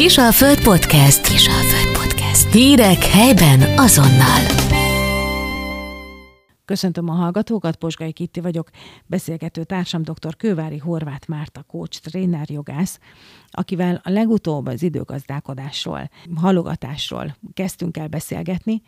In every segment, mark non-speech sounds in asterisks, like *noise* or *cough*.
Kisalföld Podcast. Kisalföld Podcast. Hírek helyben azonnal. Köszöntöm a hallgatókat, Posgai Kitti vagyok, beszélgető társam dr. Kővári Horváth Márta, coach, tréner, jogász, akivel a legutóbb az időgazdálkodásról, halogatásról kezdtünk el beszélgetni,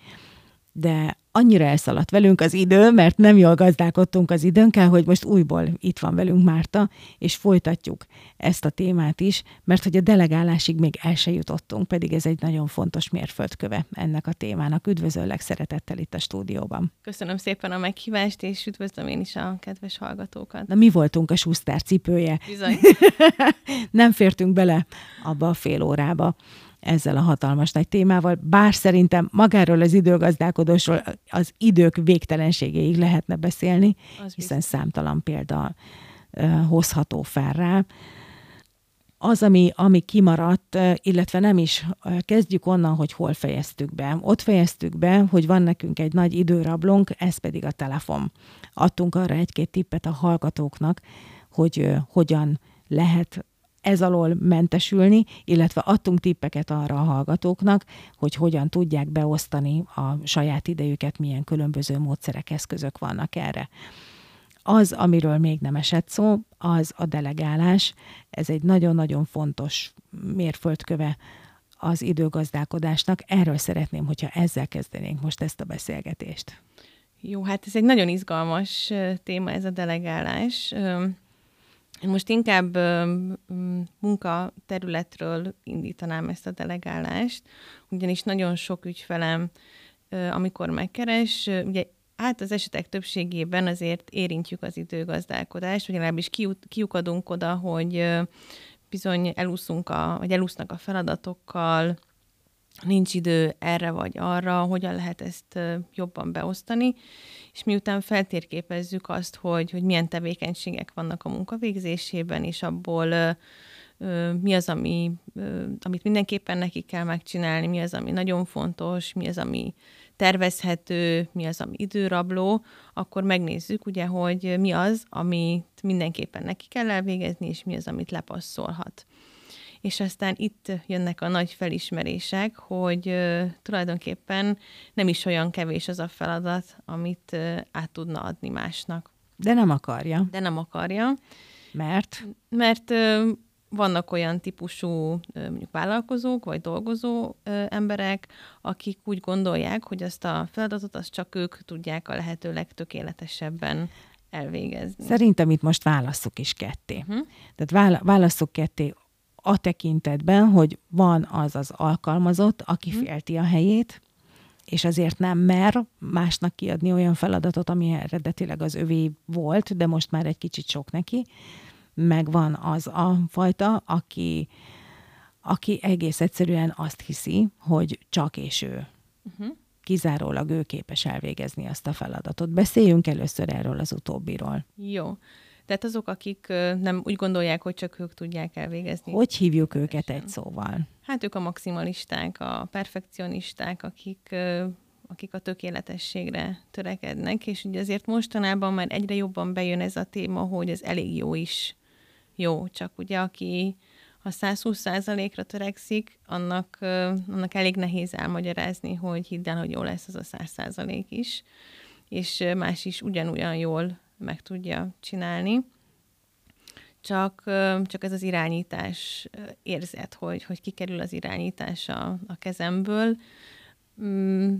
de annyira elszaladt velünk az idő, mert nem jól gazdálkodtunk az időnkkel, hogy most újból itt van velünk Márta, és folytatjuk ezt a témát is, mert hogy a delegálásig még el se jutottunk, pedig ez egy nagyon fontos mérföldköve ennek a témának. Üdvözöllek szeretettel itt a stúdióban. Köszönöm szépen a meghívást, és üdvözlöm én is a kedves hallgatókat. Na mi voltunk a Schuster cipője? Bizony. *laughs* nem fértünk bele abba a fél órába ezzel a hatalmas nagy témával, bár szerintem magáról az időgazdálkodósról az idők végtelenségéig lehetne beszélni, az hiszen biztos. számtalan példa hozható fel rá. Az, ami, ami kimaradt, illetve nem is, kezdjük onnan, hogy hol fejeztük be. Ott fejeztük be, hogy van nekünk egy nagy időrablónk, ez pedig a telefon. Adtunk arra egy-két tippet a hallgatóknak, hogy hogyan lehet ez alól mentesülni, illetve adtunk tippeket arra a hallgatóknak, hogy hogyan tudják beosztani a saját idejüket, milyen különböző módszerek, eszközök vannak erre. Az, amiről még nem esett szó, az a delegálás. Ez egy nagyon-nagyon fontos mérföldköve az időgazdálkodásnak. Erről szeretném, hogyha ezzel kezdenénk most ezt a beszélgetést. Jó, hát ez egy nagyon izgalmas téma ez a delegálás. Most inkább munkaterületről indítanám ezt a delegálást, ugyanis nagyon sok ügyfelem, amikor megkeres, ugye hát az esetek többségében azért érintjük az időgazdálkodást, vagy legalábbis kiukadunk oda, hogy bizony elúszunk a, vagy elúsznak a feladatokkal, nincs idő erre vagy arra, hogyan lehet ezt jobban beosztani, és miután feltérképezzük azt, hogy, hogy milyen tevékenységek vannak a munkavégzésében, és abból mi az, ami, amit mindenképpen neki kell megcsinálni, mi az, ami nagyon fontos, mi az, ami tervezhető, mi az, ami időrabló, akkor megnézzük ugye, hogy mi az, amit mindenképpen neki kell elvégezni, és mi az, amit lepasszolhat és aztán itt jönnek a nagy felismerések, hogy tulajdonképpen nem is olyan kevés az a feladat, amit át tudna adni másnak. De nem akarja. De nem akarja. Mert? Mert vannak olyan típusú mondjuk vállalkozók, vagy dolgozó emberek, akik úgy gondolják, hogy azt a feladatot azt csak ők tudják a lehető legtökéletesebben elvégezni. Szerintem itt most válasszuk is ketté. Uh-huh. Tehát válasszuk ketté a tekintetben, hogy van az az alkalmazott, aki hmm. félti a helyét, és azért nem mer másnak kiadni olyan feladatot, ami eredetileg az övé volt, de most már egy kicsit sok neki, meg van az a fajta, aki, aki egész egyszerűen azt hiszi, hogy csak és ő. Uh-huh. Kizárólag ő képes elvégezni azt a feladatot. Beszéljünk először erről az utóbbiról. Jó. Tehát azok, akik nem úgy gondolják, hogy csak ők tudják elvégezni. Hogy hívjuk őket egy szóval? Hát ők a maximalisták, a perfekcionisták, akik akik a tökéletességre törekednek, és ugye azért mostanában már egyre jobban bejön ez a téma, hogy ez elég jó is jó, csak ugye aki ha 120% ra törekszik, annak, annak elég nehéz elmagyarázni, hogy hidd el, hogy jó lesz az a 100% is, és más is ugyanolyan jól meg tudja csinálni. Csak, csak ez az irányítás érzet, hogy, hogy kikerül az irányítás a, a kezemből, mm,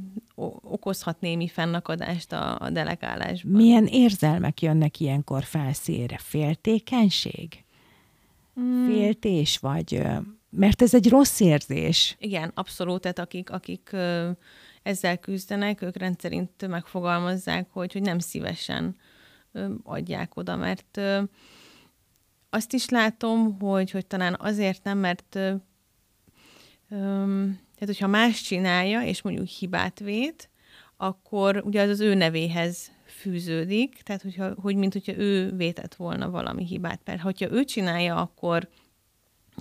okozhat némi fennakadást a, a delegálásban. Milyen érzelmek jönnek ilyenkor felszére? Féltékenység? Mm. Féltés vagy... Mert ez egy rossz érzés. Igen, abszolút. Tehát akik, akik ezzel küzdenek, ők rendszerint megfogalmazzák, hogy, hogy nem szívesen adják oda, mert azt is látom, hogy, hogy talán azért nem, mert tehát, hogyha más csinálja, és mondjuk hibát vét, akkor ugye az az ő nevéhez fűződik, tehát hogyha, hogy mint hogyha ő vétett volna valami hibát. Mert hogyha ő csinálja, akkor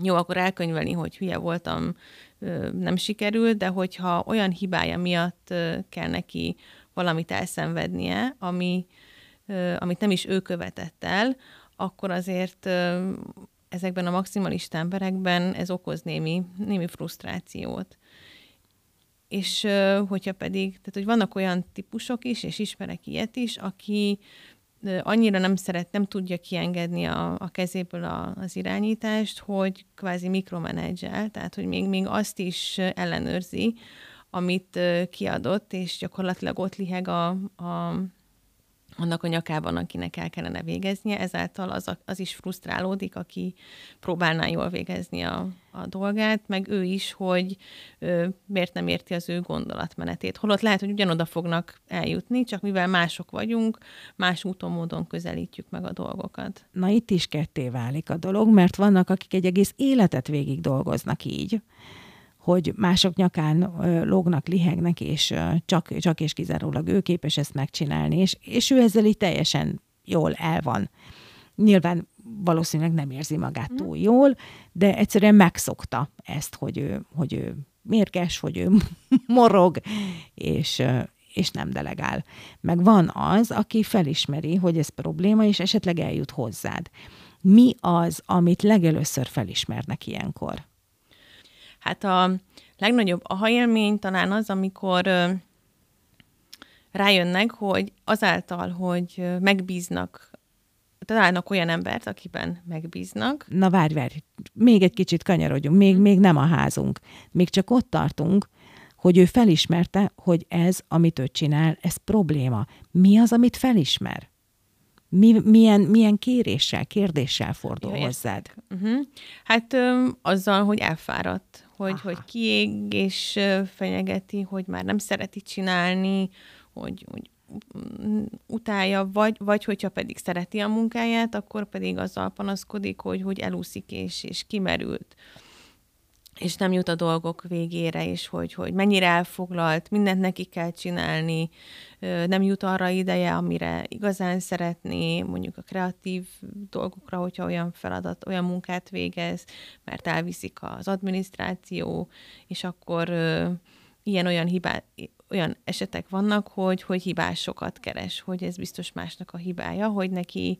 jó, akkor elkönyvelni, hogy hülye voltam, nem sikerült, de hogyha olyan hibája miatt kell neki valamit elszenvednie, ami, amit nem is ő követett el, akkor azért ezekben a maximalista emberekben ez okoz némi, némi frusztrációt. És hogyha pedig, tehát hogy vannak olyan típusok is, és ismerek ilyet is, aki annyira nem szeret, nem tudja kiengedni a, a kezéből a, az irányítást, hogy kvázi mikromenedzsel, tehát hogy még, még azt is ellenőrzi, amit kiadott, és gyakorlatilag ott liheg a, a annak a nyakában, akinek el kellene végeznie, ezáltal az, az is frusztrálódik, aki próbálná jól végezni a, a dolgát, meg ő is, hogy ö, miért nem érti az ő gondolatmenetét. Holott lehet, hogy ugyanoda fognak eljutni, csak mivel mások vagyunk, más úton, módon közelítjük meg a dolgokat. Na itt is ketté válik a dolog, mert vannak, akik egy egész életet végig dolgoznak így hogy mások nyakán lógnak, lihegnek, és csak, csak és kizárólag ő képes ezt megcsinálni, és, és ő ezzel így teljesen jól el van. Nyilván valószínűleg nem érzi magát túl jól, de egyszerűen megszokta ezt, hogy ő, hogy ő mérges, hogy ő *laughs* morog, és, és nem delegál. Meg van az, aki felismeri, hogy ez probléma, és esetleg eljut hozzád. Mi az, amit legelőször felismernek ilyenkor? Hát a legnagyobb aha élmény talán az, amikor rájönnek, hogy azáltal, hogy megbíznak, találnak olyan embert, akiben megbíznak. Na várj, várj, még egy kicsit kanyarodjunk, még, még nem a házunk. Még csak ott tartunk, hogy ő felismerte, hogy ez, amit ő csinál, ez probléma. Mi az, amit felismer? Mi, milyen, milyen kéréssel, kérdéssel fordul ja, hozzád? Uh-huh. Hát ö, azzal, hogy elfáradt, hogy, hogy kiég és fenyegeti, hogy már nem szereti csinálni, hogy, hogy mm, utálja, vagy, vagy hogyha pedig szereti a munkáját, akkor pedig azzal panaszkodik, hogy, hogy elúszik és, és kimerült és nem jut a dolgok végére, és hogy, hogy mennyire elfoglalt, mindent neki kell csinálni, nem jut arra ideje, amire igazán szeretné, mondjuk a kreatív dolgokra, hogyha olyan feladat, olyan munkát végez, mert elviszik az adminisztráció, és akkor ilyen-olyan hibá, olyan esetek vannak, hogy, hogy hibásokat keres, hogy ez biztos másnak a hibája, hogy neki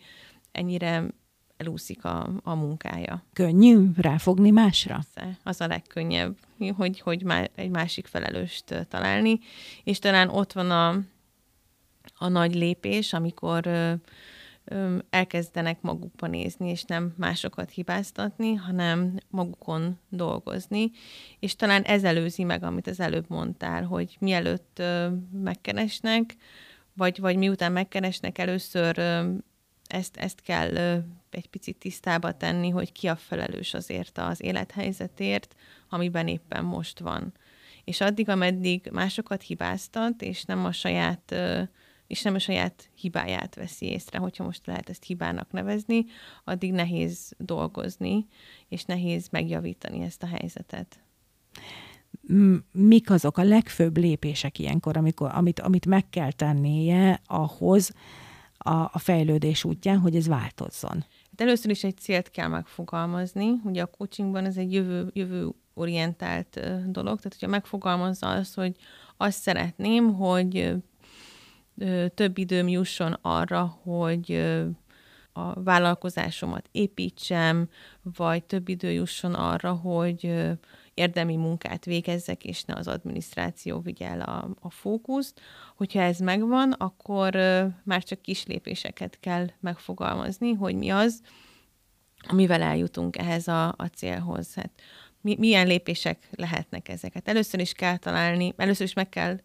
ennyire elúszik a, a munkája. Könnyű ráfogni másra? Persze, az a legkönnyebb, hogy, hogy már egy másik felelőst találni, és talán ott van a, a nagy lépés, amikor ö, ö, elkezdenek magukba nézni, és nem másokat hibáztatni, hanem magukon dolgozni, és talán ez előzi meg, amit az előbb mondtál, hogy mielőtt ö, megkeresnek, vagy, vagy miután megkeresnek, először ezt, ezt kell egy picit tisztába tenni, hogy ki a felelős azért az élethelyzetért, amiben éppen most van. És addig, ameddig másokat hibáztat, és nem a saját és nem a saját hibáját veszi észre, hogyha most lehet ezt hibának nevezni, addig nehéz dolgozni, és nehéz megjavítani ezt a helyzetet. Mik azok a legfőbb lépések ilyenkor, amikor, amit, amit meg kell tennie ahhoz a, a fejlődés útján, hogy ez változzon? Hát először is egy célt kell megfogalmazni. Ugye a coachingban ez egy jövő, jövő orientált dolog, tehát hogyha megfogalmazza azt, hogy azt szeretném, hogy több időm jusson arra, hogy a vállalkozásomat építsem, vagy több idő jusson arra, hogy érdemi munkát végezzek, és ne az adminisztráció vigye a, a fókuszt. Hogyha ez megvan, akkor már csak kis lépéseket kell megfogalmazni, hogy mi az, amivel eljutunk ehhez a, a célhoz. Hát mi, milyen lépések lehetnek ezeket? Először is kell találni, először is meg kell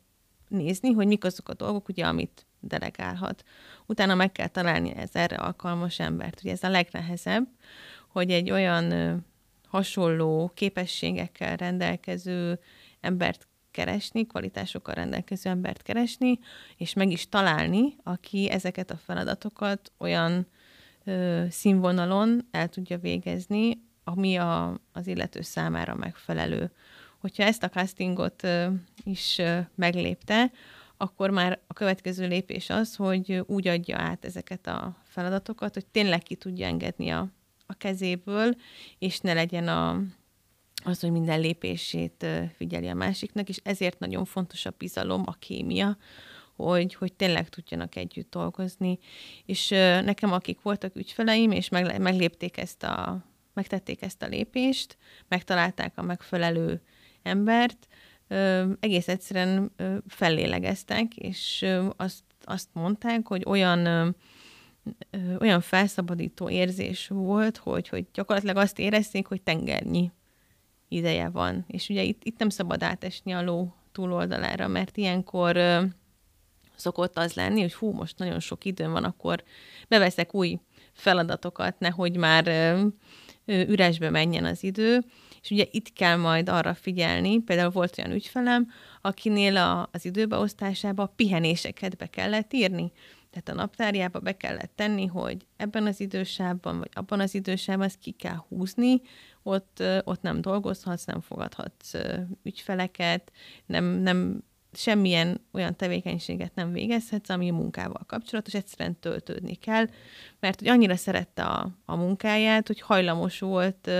nézni, hogy mik azok a dolgok, ugye, amit delegálhat. Utána meg kell találni ez erre alkalmas embert. Ugye ez a legnehezebb, hogy egy olyan hasonló képességekkel rendelkező embert keresni, kvalitásokkal rendelkező embert keresni, és meg is találni, aki ezeket a feladatokat olyan ö, színvonalon el tudja végezni, ami a, az illető számára megfelelő. Hogyha ezt a castingot ö, is ö, meglépte, akkor már a következő lépés az, hogy úgy adja át ezeket a feladatokat, hogy tényleg ki tudja engedni a, a kezéből, és ne legyen a, az, hogy minden lépését figyeli a másiknak, és ezért nagyon fontos a bizalom, a kémia, hogy, hogy tényleg tudjanak együtt dolgozni. És nekem, akik voltak ügyfeleim, és meg, meglépték ezt a megtették ezt a lépést, megtalálták a megfelelő embert, egész egyszerűen fellélegeztek, és azt, azt mondták, hogy olyan olyan felszabadító érzés volt, hogy, hogy gyakorlatilag azt érezték, hogy tengernyi ideje van. És ugye itt, itt nem szabad átesni a ló túloldalára, mert ilyenkor ö, szokott az lenni, hogy hú, most nagyon sok időm van, akkor beveszek új feladatokat, nehogy már ö, ö, üresbe menjen az idő, és ugye itt kell majd arra figyelni, például volt olyan ügyfelem, akinél a, az időbeosztásába pihenéseket be kellett írni. Tehát a naptárjába be kellett tenni, hogy ebben az idősában, vagy abban az idősában ezt ki kell húzni, ott, ott nem dolgozhatsz, nem fogadhatsz ügyfeleket, nem, nem semmilyen olyan tevékenységet nem végezhetsz, ami a munkával kapcsolatos, egyszerűen töltődni kell, mert hogy annyira szerette a, a munkáját, hogy hajlamos volt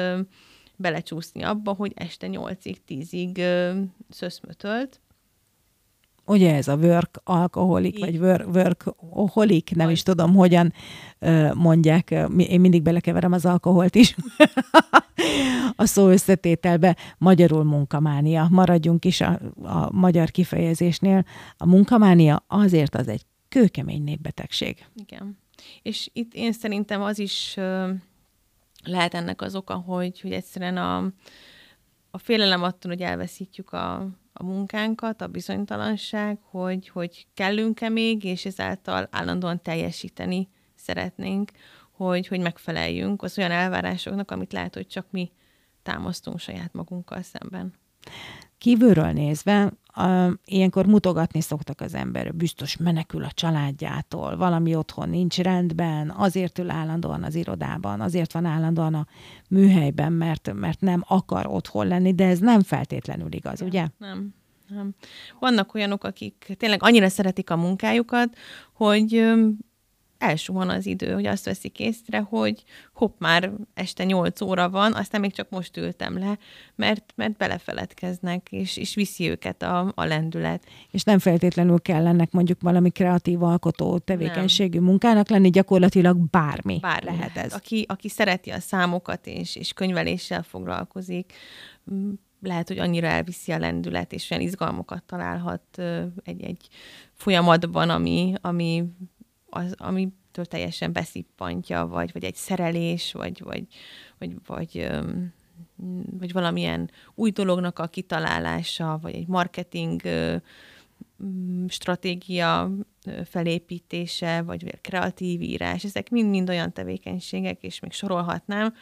belecsúszni abba, hogy este 8-ig, 10-ig szöszmötölt, ugye ez a work alkoholik, vagy work, workaholic, nem is tudom, hogyan mondják, én mindig belekeverem az alkoholt is *laughs* a szó összetételbe, magyarul munkamánia. Maradjunk is a, a magyar kifejezésnél. A munkamánia azért az egy kőkemény népbetegség. Igen. És itt én szerintem az is lehet ennek az oka, hogy, hogy egyszerűen a, a félelem attól, hogy elveszítjük a, a munkánkat, a bizonytalanság, hogy, hogy kellünk-e még, és ezáltal állandóan teljesíteni szeretnénk, hogy, hogy megfeleljünk az olyan elvárásoknak, amit lehet, hogy csak mi támasztunk saját magunkkal szemben. Kívülről nézve, uh, ilyenkor mutogatni szoktak az ember, biztos menekül a családjától, valami otthon nincs rendben, azért ül állandóan az irodában, azért van állandóan a műhelyben, mert, mert nem akar otthon lenni, de ez nem feltétlenül igaz, ugye? Nem. Nem. Vannak olyanok, akik tényleg annyira szeretik a munkájukat, hogy elsuhan az idő, hogy azt veszik észre, hogy hopp, már este 8 óra van, aztán még csak most ültem le, mert, mert belefeledkeznek, és, és viszi őket a, a lendület. És nem feltétlenül kell ennek mondjuk valami kreatív alkotó tevékenységű nem. munkának lenni, gyakorlatilag bármi, bármi lehet, ez. Aki, aki szereti a számokat és, és könyveléssel foglalkozik, lehet, hogy annyira elviszi a lendület, és olyan izgalmokat találhat egy-egy folyamatban, ami, ami az, amitől teljesen beszippantja, vagy, vagy egy szerelés, vagy, vagy, vagy, vagy, vagy valamilyen új dolognak a kitalálása, vagy egy marketing stratégia felépítése, vagy kreatív írás, ezek mind-mind olyan tevékenységek, és még sorolhatnám,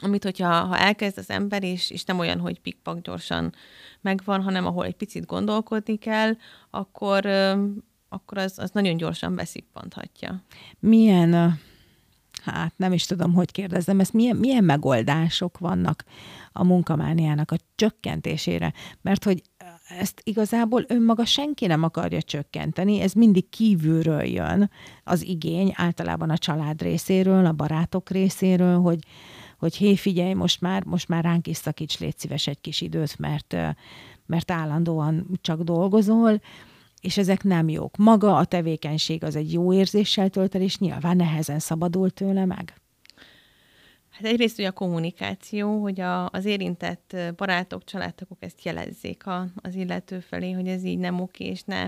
amit, hogyha ha elkezd az ember, és, és nem olyan, hogy pikpak gyorsan megvan, hanem ahol egy picit gondolkodni kell, akkor, akkor az, az nagyon gyorsan beszippanthatja. Milyen, hát nem is tudom, hogy kérdezem, ezt milyen, milyen megoldások vannak a munkamániának a csökkentésére? Mert hogy ezt igazából önmaga senki nem akarja csökkenteni, ez mindig kívülről jön az igény, általában a család részéről, a barátok részéről, hogy, hogy hé, figyelj, most már, most már ránk is szakíts, légy szíves egy kis időt, mert, mert állandóan csak dolgozol, és ezek nem jók. Maga a tevékenység az egy jó érzéssel tölt el, és nyilván nehezen szabadul tőle meg. Hát egyrészt ugye a kommunikáció, hogy a, az érintett barátok, családtagok ezt jelezzék a, az illető felé, hogy ez így nem oké, és ne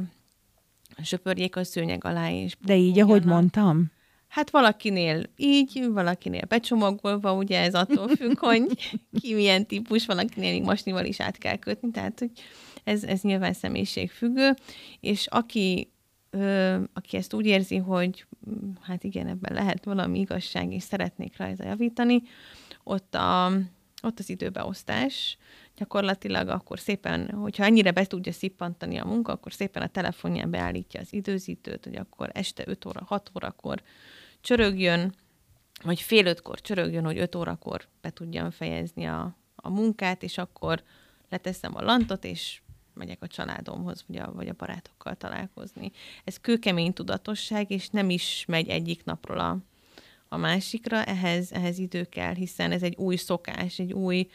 söpörjék a szőnyeg alá is. De így, ahogy mondtam? Hát valakinél így, valakinél becsomagolva, ugye ez attól függ, hogy *laughs* ki milyen típus, valakinél még masnival is át kell kötni, tehát hogy ez, ez nyilván személyiségfüggő, és aki, ö, aki ezt úgy érzi, hogy mm, hát igen, ebben lehet valami igazság, és szeretnék rajta javítani, ott, a, ott az időbeosztás, gyakorlatilag akkor szépen, hogyha ennyire be tudja szippantani a munka, akkor szépen a telefonján beállítja az időzítőt, hogy akkor este 5 óra, 6 órakor csörögjön, vagy fél ötkor csörögjön, hogy 5 órakor be tudjam fejezni a, a munkát, és akkor leteszem a lantot, és megyek a családomhoz, vagy a, vagy a barátokkal találkozni. Ez kőkemény tudatosság, és nem is megy egyik napról a, a másikra, ehhez, ehhez idő kell, hiszen ez egy új szokás, egy új,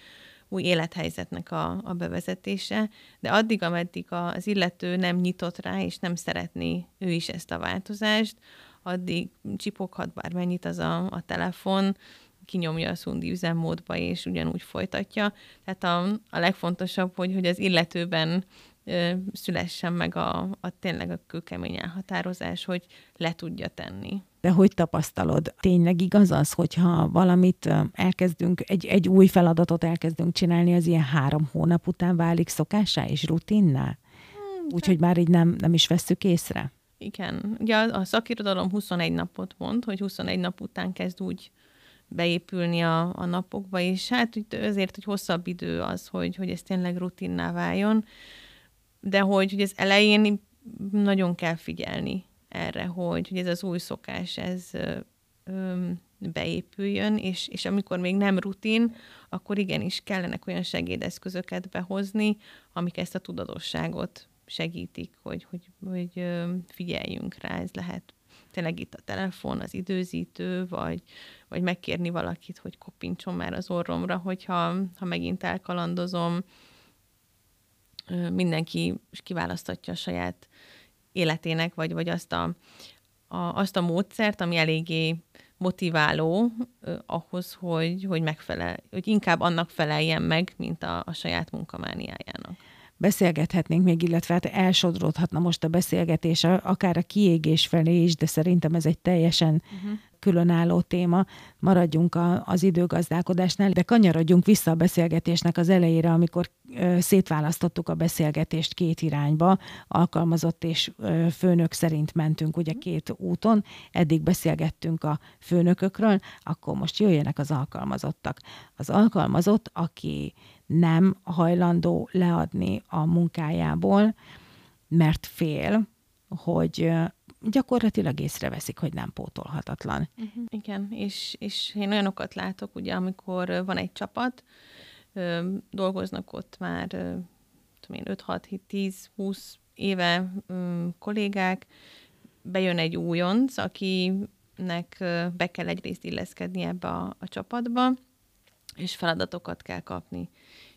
új élethelyzetnek a, a bevezetése, de addig, ameddig az illető nem nyitott rá, és nem szeretné ő is ezt a változást, addig csipoghat bármennyit az a, a telefon, kinyomja a szundi üzemmódba, és ugyanúgy folytatja. Tehát a, a legfontosabb, hogy, hogy az illetőben ö, szülessen meg a, a tényleg a kőkemény elhatározás, hogy le tudja tenni. De hogy tapasztalod? Tényleg igaz az, hogyha valamit elkezdünk, egy, egy új feladatot elkezdünk csinálni, az ilyen három hónap után válik szokásá és rutinná? Hmm, Úgyhogy már így nem, nem is vesszük észre? Igen. Ugye a, a szakirodalom 21 napot mond, hogy 21 nap után kezd úgy beépülni a, a napokba, és hát azért, hogy hosszabb idő az, hogy, hogy ez tényleg rutinná váljon, de hogy, hogy az elején nagyon kell figyelni erre, hogy, hogy ez az új szokás, ez ö, beépüljön, és, és amikor még nem rutin, akkor igenis kellenek olyan segédeszközöket behozni, amik ezt a tudatosságot segítik, hogy, hogy, hogy figyeljünk rá, ez lehet tényleg itt a telefon, az időzítő, vagy, vagy megkérni valakit, hogy kopincson már az orromra, hogyha ha megint elkalandozom. Mindenki kiválasztatja a saját életének, vagy, vagy azt a, a, azt a módszert, ami eléggé motiváló uh, ahhoz, hogy, hogy megfelel, hogy inkább annak feleljen meg, mint a, a saját munkamániájának beszélgethetnénk még, illetve hát elsodródhatna most a beszélgetés, akár a kiégés felé is, de szerintem ez egy teljesen uh-huh. különálló téma. Maradjunk a, az időgazdálkodásnál, de kanyarodjunk vissza a beszélgetésnek az elejére, amikor ö, szétválasztottuk a beszélgetést két irányba, alkalmazott és ö, főnök szerint mentünk ugye két úton, eddig beszélgettünk a főnökökről, akkor most jöjjenek az alkalmazottak. Az alkalmazott, aki nem hajlandó leadni a munkájából, mert fél, hogy gyakorlatilag észreveszik, hogy nem pótolhatatlan. Uh-huh. Igen, és, és én olyanokat látok, ugye, amikor van egy csapat, dolgoznak ott már tudom én, 5-6-10-20 éve kollégák, bejön egy újonc, akinek be kell egyrészt illeszkedni ebbe a, a csapatba, és feladatokat kell kapni.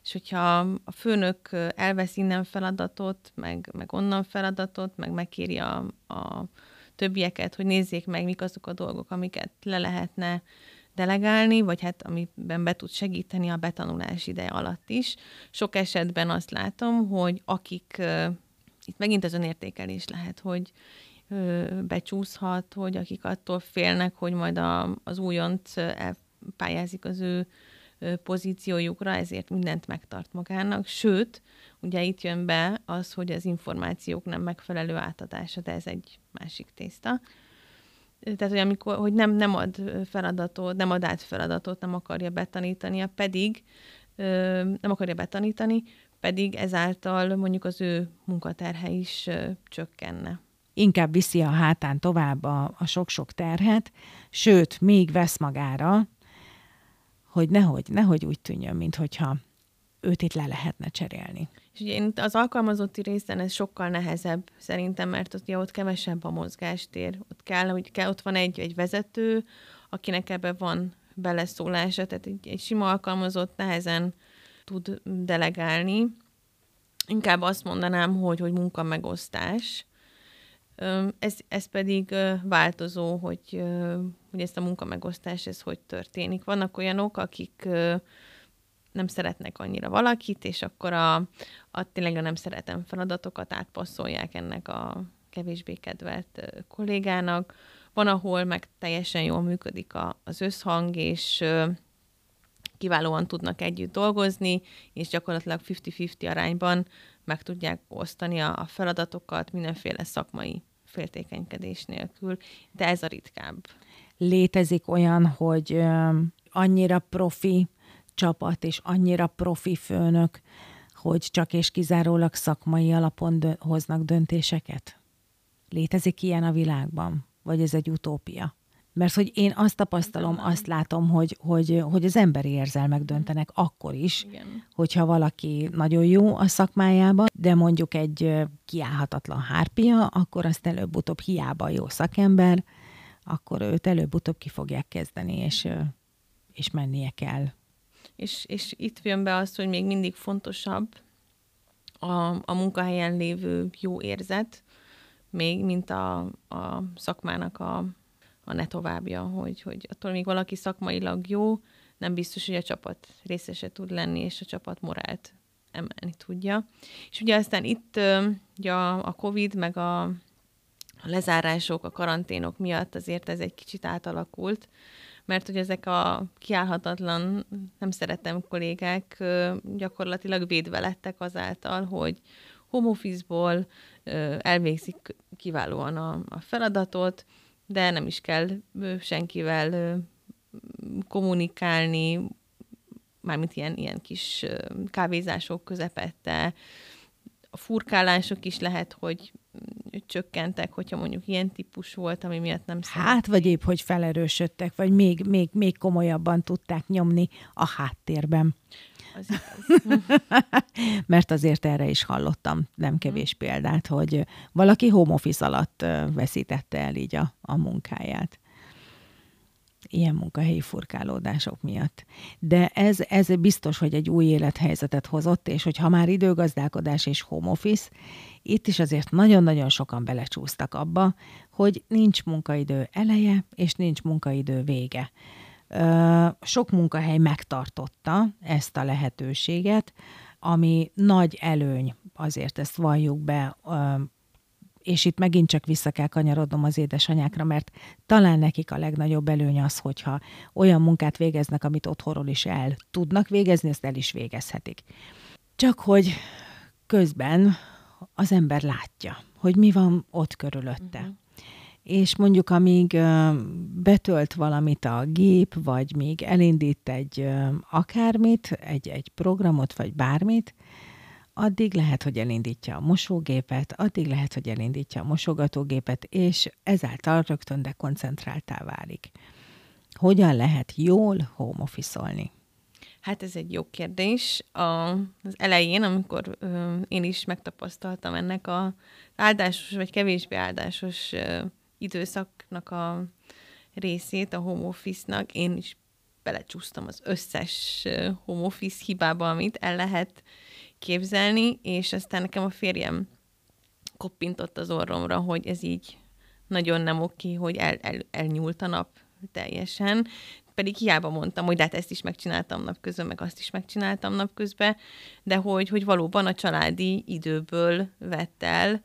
És hogyha a főnök elvesz innen feladatot, meg, meg onnan feladatot, meg megkéri a, a többieket, hogy nézzék meg, mik azok a dolgok, amiket le lehetne delegálni, vagy hát amiben be tud segíteni a betanulás ideje alatt is. Sok esetben azt látom, hogy akik, itt megint az önértékelés lehet, hogy becsúszhat, hogy akik attól félnek, hogy majd a, az újont elpályázik az ő pozíciójukra, ezért mindent megtart magának, sőt, ugye itt jön be az, hogy az információk nem megfelelő átadása, de ez egy másik tészta. Tehát, hogy amikor, hogy nem, nem ad feladatot, nem ad át feladatot, nem akarja betanítania, pedig nem akarja betanítani, pedig ezáltal mondjuk az ő munkaterhe is csökkenne inkább viszi a hátán tovább a, a sok-sok terhet, sőt, még vesz magára hogy nehogy, nehogy úgy tűnjön, mintha őt itt le lehetne cserélni. És ugye én az alkalmazotti részen ez sokkal nehezebb szerintem, mert ott, ugye, ott kevesebb a mozgástér. Ott kell, hogy kell, ott van egy, egy vezető, akinek ebbe van beleszólása, tehát egy, egy sima alkalmazott nehezen tud delegálni. Inkább azt mondanám, hogy, hogy munkamegosztás, ez, ez pedig változó, hogy, hogy ezt a munkamegosztás, ez hogy történik. Vannak olyanok, akik nem szeretnek annyira valakit, és akkor a, a tényleg a nem szeretem feladatokat átpasszolják ennek a kevésbé kedvelt kollégának. Van, ahol meg teljesen jól működik a, az összhang, és kiválóan tudnak együtt dolgozni, és gyakorlatilag 50-50 arányban meg tudják osztani a, a feladatokat mindenféle szakmai féltékenykedés nélkül, de ez a ritkább. Létezik olyan, hogy annyira profi csapat és annyira profi főnök, hogy csak és kizárólag szakmai alapon dö- hoznak döntéseket? Létezik ilyen a világban? Vagy ez egy utópia? Mert hogy én azt tapasztalom, azt látom, hogy, hogy, hogy az emberi érzelmek döntenek akkor is, Igen. hogyha valaki nagyon jó a szakmájában, de mondjuk egy kiállhatatlan hárpia, akkor azt előbb-utóbb hiába jó szakember, akkor őt előbb-utóbb ki fogják kezdeni, és, és mennie kell. És, és itt jön be az, hogy még mindig fontosabb a, a munkahelyen lévő jó érzet, még mint a, a szakmának a a ne továbbja, hogy, hogy attól még valaki szakmailag jó, nem biztos, hogy a csapat részese tud lenni, és a csapat morált emelni tudja. És ugye aztán itt ugye a Covid, meg a, a lezárások, a karanténok miatt azért ez egy kicsit átalakult, mert hogy ezek a kiállhatatlan, nem szeretem kollégák gyakorlatilag védve lettek azáltal, hogy home office-ból elvégzik kiválóan a, a feladatot, de nem is kell senkivel kommunikálni, mármint ilyen, ilyen kis kávézások közepette, a furkálások is lehet, hogy csökkentek, hogyha mondjuk ilyen típus volt, ami miatt nem szeretnék. Hát, vagy épp, hogy felerősödtek, vagy még, még, még komolyabban tudták nyomni a háttérben. Az *laughs* Mert azért erre is hallottam nem kevés példát, hogy valaki home office alatt veszítette el így a, a munkáját ilyen munkahelyi furkálódások miatt. De ez, ez biztos, hogy egy új élethelyzetet hozott, és hogy ha már időgazdálkodás és home office, itt is azért nagyon-nagyon sokan belecsúsztak abba, hogy nincs munkaidő eleje, és nincs munkaidő vége. Sok munkahely megtartotta ezt a lehetőséget, ami nagy előny, azért ezt valljuk be, és itt megint csak vissza kell kanyarodnom az édesanyákra, mert talán nekik a legnagyobb előny az, hogyha olyan munkát végeznek, amit otthonról is el tudnak végezni, ezt el is végezhetik. Csak hogy közben az ember látja, hogy mi van ott körülötte. Uh-huh. És mondjuk, amíg betölt valamit a gép, vagy még elindít egy akármit, egy, egy programot, vagy bármit, addig lehet, hogy elindítja a mosógépet, addig lehet, hogy elindítja a mosogatógépet, és ezáltal rögtön dekoncentráltá válik. Hogyan lehet jól home office-olni? Hát ez egy jó kérdés. A, az elején, amikor ö, én is megtapasztaltam ennek a áldásos vagy kevésbé áldásos ö, időszaknak a részét a home office-nak, én is belecsúsztam az összes home office hibába, amit el lehet képzelni, és aztán nekem a férjem koppintott az orromra, hogy ez így nagyon nem oké, hogy el, el, elnyúlt a nap teljesen, pedig hiába mondtam, hogy de hát ezt is megcsináltam napközben, meg azt is megcsináltam napközben, de hogy, hogy valóban a családi időből vett el,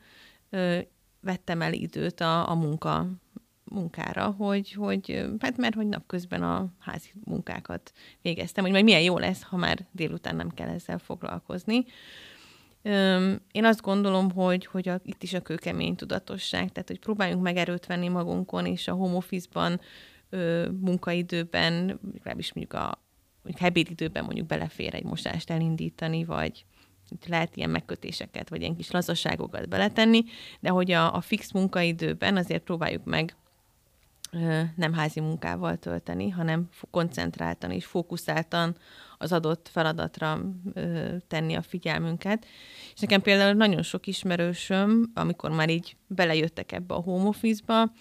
vettem el időt a, a munka munkára, hogy, hogy hát mert hogy napközben a házi munkákat végeztem, hogy majd milyen jó lesz, ha már délután nem kell ezzel foglalkozni. Én azt gondolom, hogy, hogy a, itt is a kőkemény tudatosság, tehát hogy próbáljunk meg venni magunkon, és a home office-ban, munkaidőben, legalábbis mondjuk a mondjuk időben mondjuk belefér egy mosást elindítani, vagy lehet ilyen megkötéseket, vagy ilyen kis lazaságokat beletenni, de hogy a, a fix munkaidőben azért próbáljuk meg nem házi munkával tölteni, hanem koncentráltan és fókuszáltan az adott feladatra tenni a figyelmünket. És nekem például nagyon sok ismerősöm, amikor már így belejöttek ebbe a home office-ba,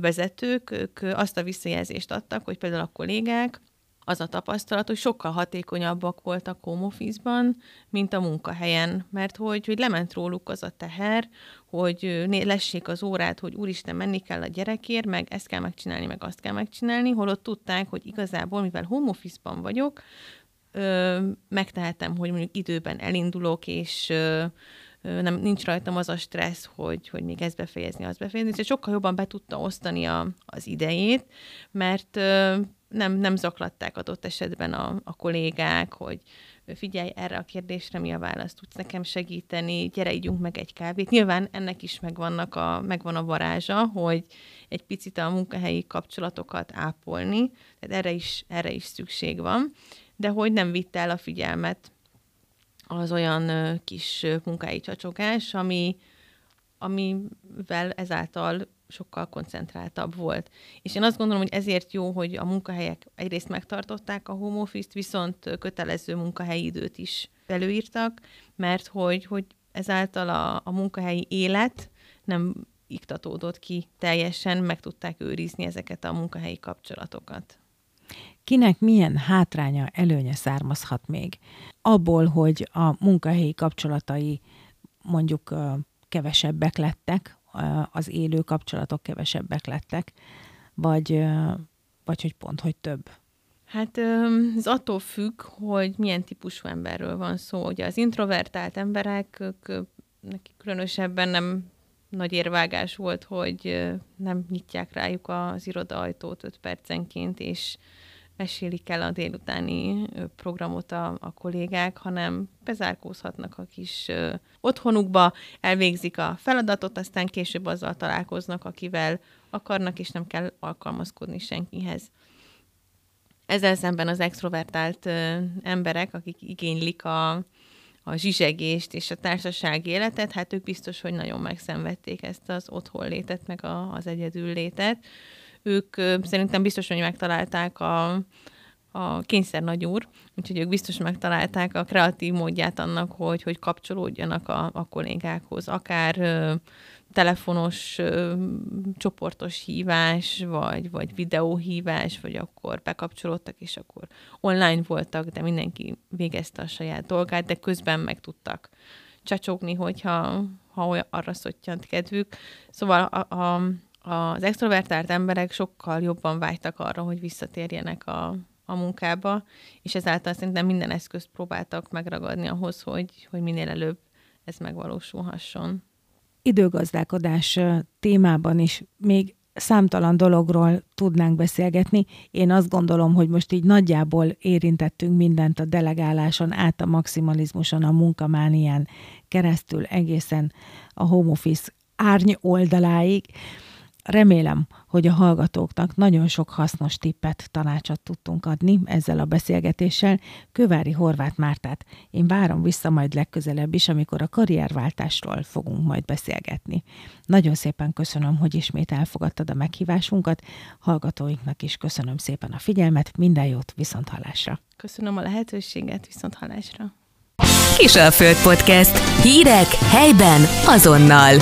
vezetők, ők azt a visszajelzést adtak, hogy például a kollégák az a tapasztalat, hogy sokkal hatékonyabbak voltak home office-ban, mint a munkahelyen, mert hogy, hogy lement róluk az a teher, hogy lessék az órát, hogy úristen, menni kell a gyerekért, meg ezt kell megcsinálni, meg azt kell megcsinálni, holott tudták, hogy igazából, mivel home office-ban vagyok, ö, megtehetem, hogy mondjuk időben elindulok, és ö, nem, nincs rajtam az a stressz, hogy, hogy még ezt befejezni, azt befejezni, és sokkal jobban be tudta osztani a, az idejét, mert ö, nem, nem zaklatták adott esetben a, a kollégák, hogy figyelj erre a kérdésre, mi a válasz, tudsz nekem segíteni, gyere, ígyunk meg egy kávét. Nyilván ennek is megvannak a, megvan a varázsa, hogy egy picit a munkahelyi kapcsolatokat ápolni, tehát erre is, erre is szükség van, de hogy nem vitt el a figyelmet az olyan kis munkai csacsogás, ami, amivel ezáltal sokkal koncentráltabb volt. És én azt gondolom, hogy ezért jó, hogy a munkahelyek egyrészt megtartották a home office-t, viszont kötelező munkahelyi időt is előírtak, mert hogy, hogy ezáltal a, a munkahelyi élet nem iktatódott ki teljesen, meg tudták őrizni ezeket a munkahelyi kapcsolatokat. Kinek milyen hátránya, előnye származhat még? Abból, hogy a munkahelyi kapcsolatai mondjuk kevesebbek lettek, az élő kapcsolatok kevesebbek lettek, vagy, vagy hogy pont, hogy több? Hát ez attól függ, hogy milyen típusú emberről van szó. Ugye az introvertált emberek, ők, nekik különösebben nem nagy érvágás volt, hogy nem nyitják rájuk az irodaajtót öt percenként, és mesélik el a délutáni programot a, a kollégák, hanem bezárkózhatnak a kis ö, otthonukba, elvégzik a feladatot, aztán később azzal találkoznak, akivel akarnak, és nem kell alkalmazkodni senkihez. Ezzel szemben az extrovertált ö, emberek, akik igénylik a, a zsizsegést és a társasági életet, hát ők biztos, hogy nagyon megszenvedték ezt az otthonlétet, meg a, az egyedül létet ők szerintem biztos, hogy megtalálták a, a kényszer nagyúr, úgyhogy ők biztos megtalálták a kreatív módját annak, hogy, hogy kapcsolódjanak a, a kollégákhoz, akár ö, telefonos ö, csoportos hívás, vagy, vagy videóhívás, vagy akkor bekapcsolódtak, és akkor online voltak, de mindenki végezte a saját dolgát, de közben meg tudtak csacsogni, hogyha ha arra szottyant kedvük. Szóval a, a, az extrovertált emberek sokkal jobban vágytak arra, hogy visszatérjenek a, a munkába, és ezáltal szerintem minden eszközt próbáltak megragadni ahhoz, hogy, hogy minél előbb ez megvalósulhasson. Időgazdálkodás témában is még számtalan dologról tudnánk beszélgetni. Én azt gondolom, hogy most így nagyjából érintettünk mindent a delegáláson, át a maximalizmuson, a munkamánián keresztül egészen a home office árny oldaláig. Remélem, hogy a hallgatóknak nagyon sok hasznos tippet, tanácsot tudtunk adni ezzel a beszélgetéssel. Kövári Horváth Mártát én várom vissza majd legközelebb is, amikor a karrierváltásról fogunk majd beszélgetni. Nagyon szépen köszönöm, hogy ismét elfogadtad a meghívásunkat. Hallgatóinknak is köszönöm szépen a figyelmet, minden jót, viszont hallásra. Köszönöm a lehetőséget, viszont hallásra. Kisalföld Podcast. Hírek helyben azonnal.